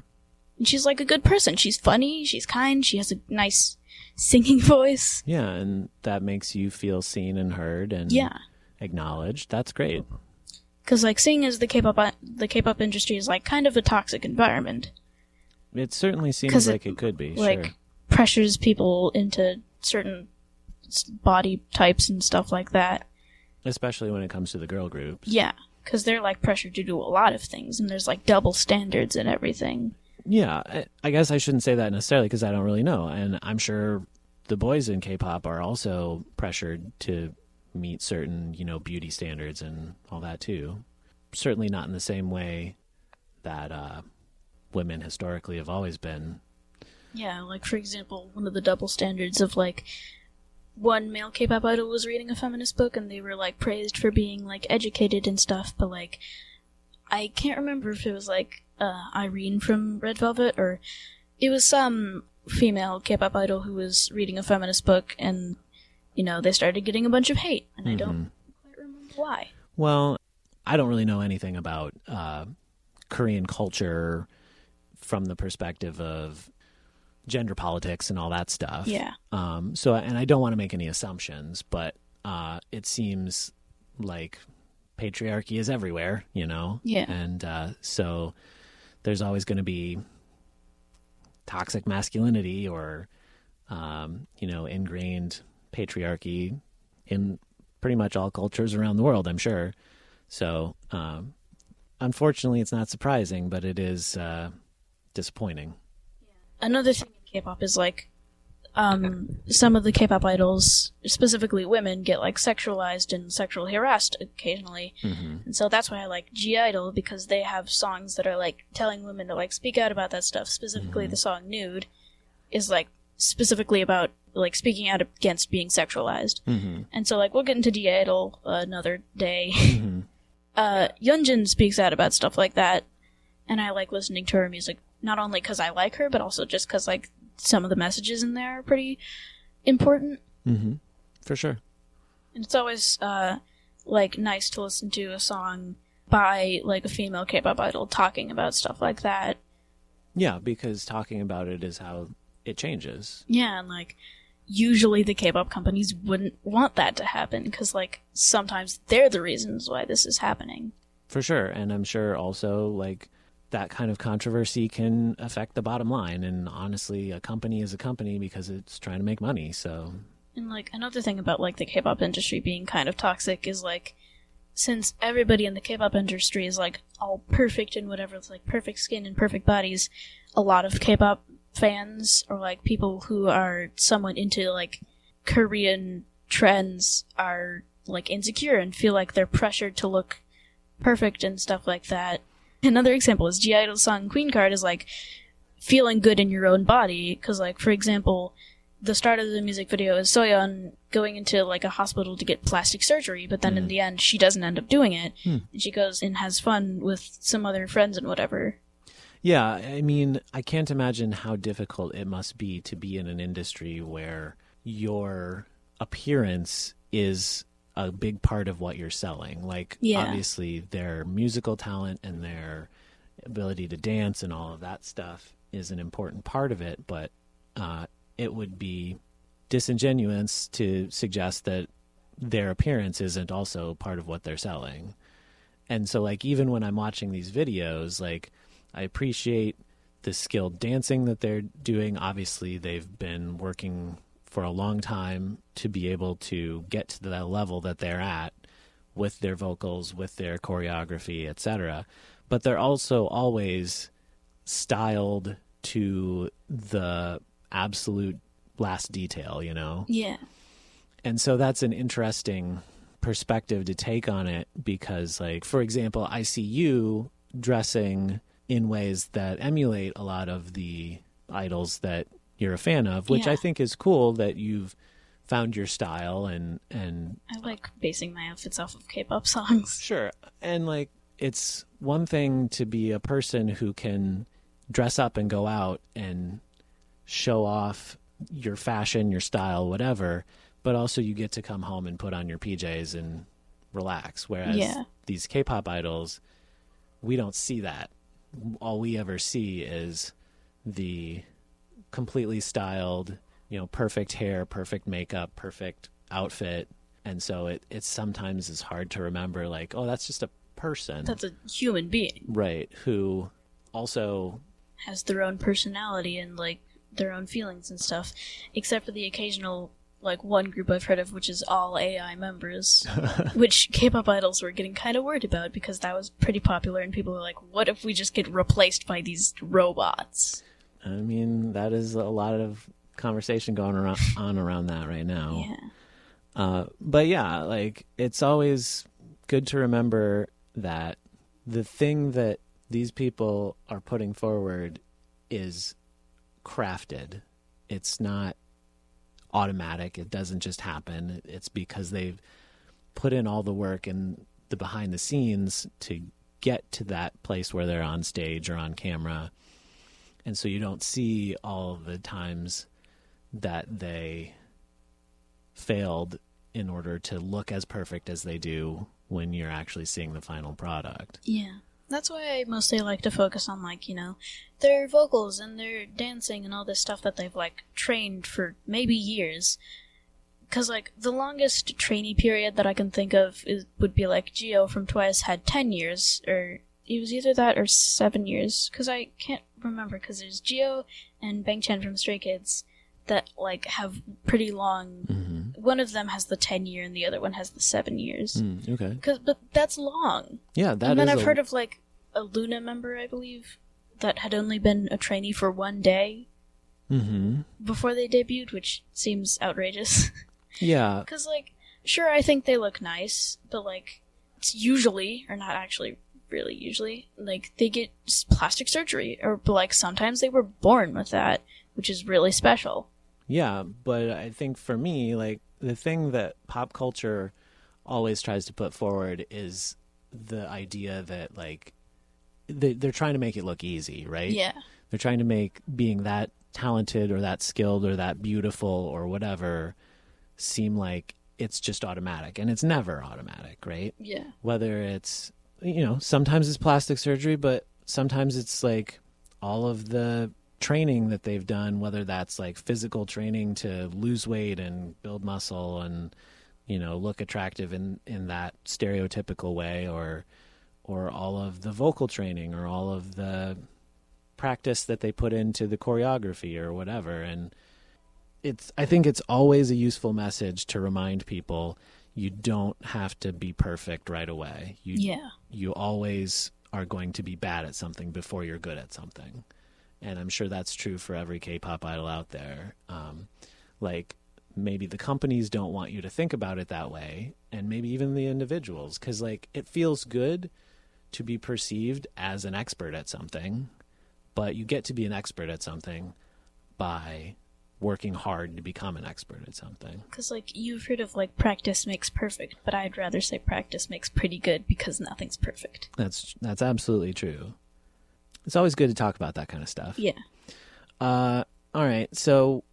And she's like a good person. She's funny. She's kind. She has a nice singing voice. Yeah, and that makes you feel seen and heard and Yeah. acknowledged. That's great. Because like seeing as the K-pop the K-pop industry is like kind of a toxic environment, It certainly seems it, like it could be. like sure. pressures people into certain body types and stuff like that. Especially when it comes to the girl groups. Yeah, because they're like pressured to do a lot of things, and there's like double standards and everything. Yeah, I, guess I shouldn't say that necessarily because I don't really know, and I'm sure the boys in K-pop are also pressured to meet certain, you know, beauty standards and all that too. Certainly not in the same way that uh, women historically have always been. Yeah, like for example, one of the double standards of like one male K-pop idol was reading a feminist book and they were like praised for being like educated and stuff, but like I can't remember if it was like uh, Irene from Red Velvet or it was some female K-pop idol who was reading a feminist book and you know they started getting a bunch of hate and I don't quite remember why. Well, I don't really know anything about uh, Korean culture from the perspective of gender politics and all that stuff. Yeah. Um, so, and I don't want to make any assumptions, but uh, it seems like patriarchy is everywhere, you know? Yeah. And uh, so there's always going to be toxic masculinity or, um, you know, ingrained patriarchy in pretty much all cultures around the world, I'm sure. So, um, unfortunately, it's not surprising, but it is uh, disappointing. another thing in K-pop is like um, some of the K-pop idols, specifically women, get like sexualized and sexually harassed occasionally, and so that's why I like (G)I-DLE because they have songs that are like telling women to like speak out about that stuff. Specifically, the song "Nude" is like specifically about like speaking out against being sexualized, and so like we'll get into (G)I-DLE another day. uh, Yunjin speaks out about stuff like that, and I like listening to her music not only because I like her, but also just because like some of the messages in there are pretty important, Mm-hmm. For sure. and it's always uh, like nice to listen to a song by like a female K-pop idol talking about stuff like that. Yeah, because talking about it is how it changes. Yeah, and like usually the K-pop companies wouldn't want that to happen because like sometimes they're the reasons why this is happening. For sure. And I'm sure also like that kind of controversy can affect the bottom line. And honestly, a company is a company because it's trying to make money. So And like another thing about like the K-pop industry being kind of toxic is like since everybody in the K-pop industry is like all perfect and whatever, it's like perfect skin and perfect bodies, a lot of K-pop fans or like people who are somewhat into like Korean trends are like insecure and feel like they're pressured to look perfect and stuff like that. Another example is (G)I-DLE's song Queen Card is like feeling good in your own body because like for example the start of the music video is Soyeon going into like a hospital to get plastic surgery, but then in mm. the end she doesn't end up doing it. Hmm. And she goes and has fun with some other friends and whatever. Yeah, I mean, I can't imagine how difficult it must be to be in an industry where your appearance is a big part of what you're selling. Like, Yeah. obviously, their musical talent and their ability to dance and all of that stuff is an important part of it, but uh, it would be disingenuous to suggest that their appearance isn't also part of what they're selling. And so like even when I'm watching these videos, like I appreciate the skilled dancing that they're doing. Obviously, they've been working for a long time to be able to get to the level that they're at with their vocals, with their choreography, etc. But they're also always styled to the absolute last detail, you know? Yeah. and so that's an interesting perspective to take on it because like for example i see you dressing in ways that emulate a lot of the idols that you're a fan of which Yeah. i think is cool that you've found your style and and I like basing my outfits off of K-pop songs. Sure. And like it's one thing to be a person who can dress up and go out and show off your fashion, your style, whatever, but also you get to come home and put on your PJs and relax. Whereas Yeah. these K-pop idols, we don't see that. All we ever see is the completely styled, you know, perfect hair, perfect makeup, perfect outfit, and so it it sometimes is hard to remember like, oh, that's just a person, That's a human being. right? Who also has their own personality and like their own feelings and stuff, except for the occasional like one group I've heard of, which is all AI members, which K-pop idols were getting kind of worried about because that was pretty popular, and people were like, "What if we just get replaced by these robots?" I mean, that is a lot of conversation going around on around that right now. Yeah, Uh, but yeah, like it's always good to remember that the thing that these people are putting forward is crafted. It's not automatic. It doesn't just happen. It's because they've put in all the work and the behind the scenes to get to that place where they're on stage or on camera. And so you don't see all the times that they failed in order to look as perfect as they do when you're actually seeing the final product. yeah. That's why I mostly like to focus on like you know their vocals and their dancing and all this stuff that they've like trained for maybe years. Because like the longest trainee period that I can think of is would be like Jihyo from Twice had ten years, or it was either that or seven years. Because I can't remember. Because there's Jihyo and Bang Chan from Stray Kids that like have pretty long. Mm-hmm. One of them has the ten year, and the other one has the seven years. Mm, okay. Cause, but that's long. Yeah, that and then I've a- heard of like a LOONA member, I believe, that had only been a trainee for one day Mhm. before they debuted, which seems outrageous. Yeah. Because, like, sure, I think they look nice, but, like, it's usually, or not actually, really usually, like, they get plastic surgery, or, like, sometimes they were born with that, which is really special. Yeah, but I think for me, like the thing that pop culture always tries to put forward is the idea that like they, they're trying to make it look easy, right? Yeah. They're trying to make being that talented or that skilled or that beautiful or whatever seem like it's just automatic, and it's never automatic, right? Yeah. whether it's you know sometimes it's plastic surgery but sometimes it's like all of the training that they've done whether that's like physical training to lose weight and build muscle and you know look attractive in in that stereotypical way or or all of the vocal training or all of the practice that they put into the choreography or whatever. And it's i think it's always a useful message to remind people you don't have to be perfect right away. You Yeah. you always are going to be bad at something before you're good at something. And i'm sure that's true for every k-pop idol out there. Um, like maybe the companies don't want you to think about it that way and maybe even the individuals because like it feels good to be perceived as an expert at something but you get to be an expert at something by working hard to become an expert at something Because, like, you've heard of, like, practice makes perfect, but I'd rather say practice makes pretty good because nothing's perfect. that's that's absolutely true it's always good to talk about that kind of stuff Yeah. Uh, all right. So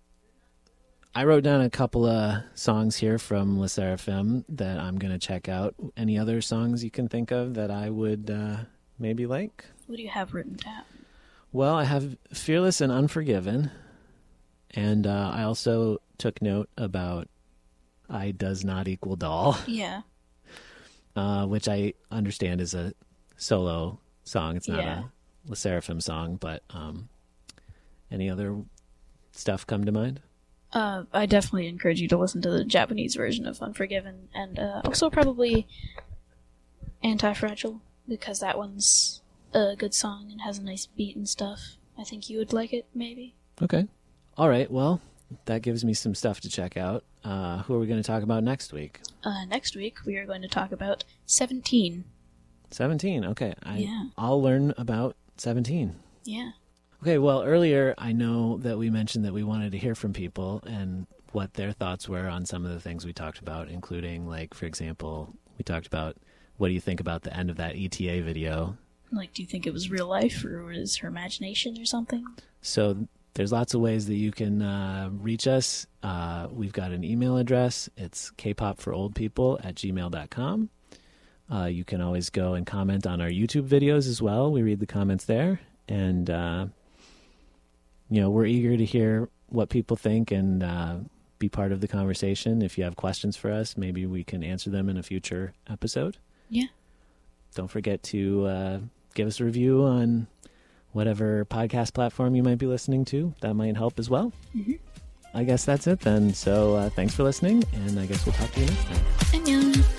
I wrote down a couple of songs here from LE SSERAFIM that I'm going to check out. Any other songs you can think of that I would uh, maybe like? What do you have written down? Well, I have Fearless and Unforgiven. And uh, I also took note about I Does Not Equal Doll, Yeah. uh, which I understand is a solo song. It's not Yeah. a LE SSERAFIM song, but um, any other stuff come to mind? Uh, I definitely encourage you to listen to the Japanese version of Unforgiven, and uh, also probably Anti-Fragile, because that one's a good song and has a nice beat and stuff. I think you would like it, maybe. Okay. All right. Well, that gives me some stuff to check out. Uh, who are we going to talk about next week? Uh, next week, we are going to talk about 17. 17. Okay. I, Yeah. I'll learn about 17. Yeah. Okay. Well, earlier I know that we mentioned that we wanted to hear from people and what their thoughts were on some of the things we talked about, including, like, for example, we talked about what do you think about the end of that ETA video? Like, do you think it was real life, or was her imagination or something? So there's lots of ways that you can uh, reach us. Uh, we've got an email address. It's kpopforoldpeople at gmail.com. Uh, you can always go and comment on our YouTube videos as well. We read the comments there. And, uh, you know, we're eager to hear what people think and uh, be part of the conversation. If you have questions for us, maybe we can answer them in a future episode. Yeah. Don't forget to uh, give us a review on whatever podcast platform you might be listening to. That might help as well. Mhm. I guess that's it then. So uh, thanks for listening, and I guess we'll talk to you next time. Annyeong.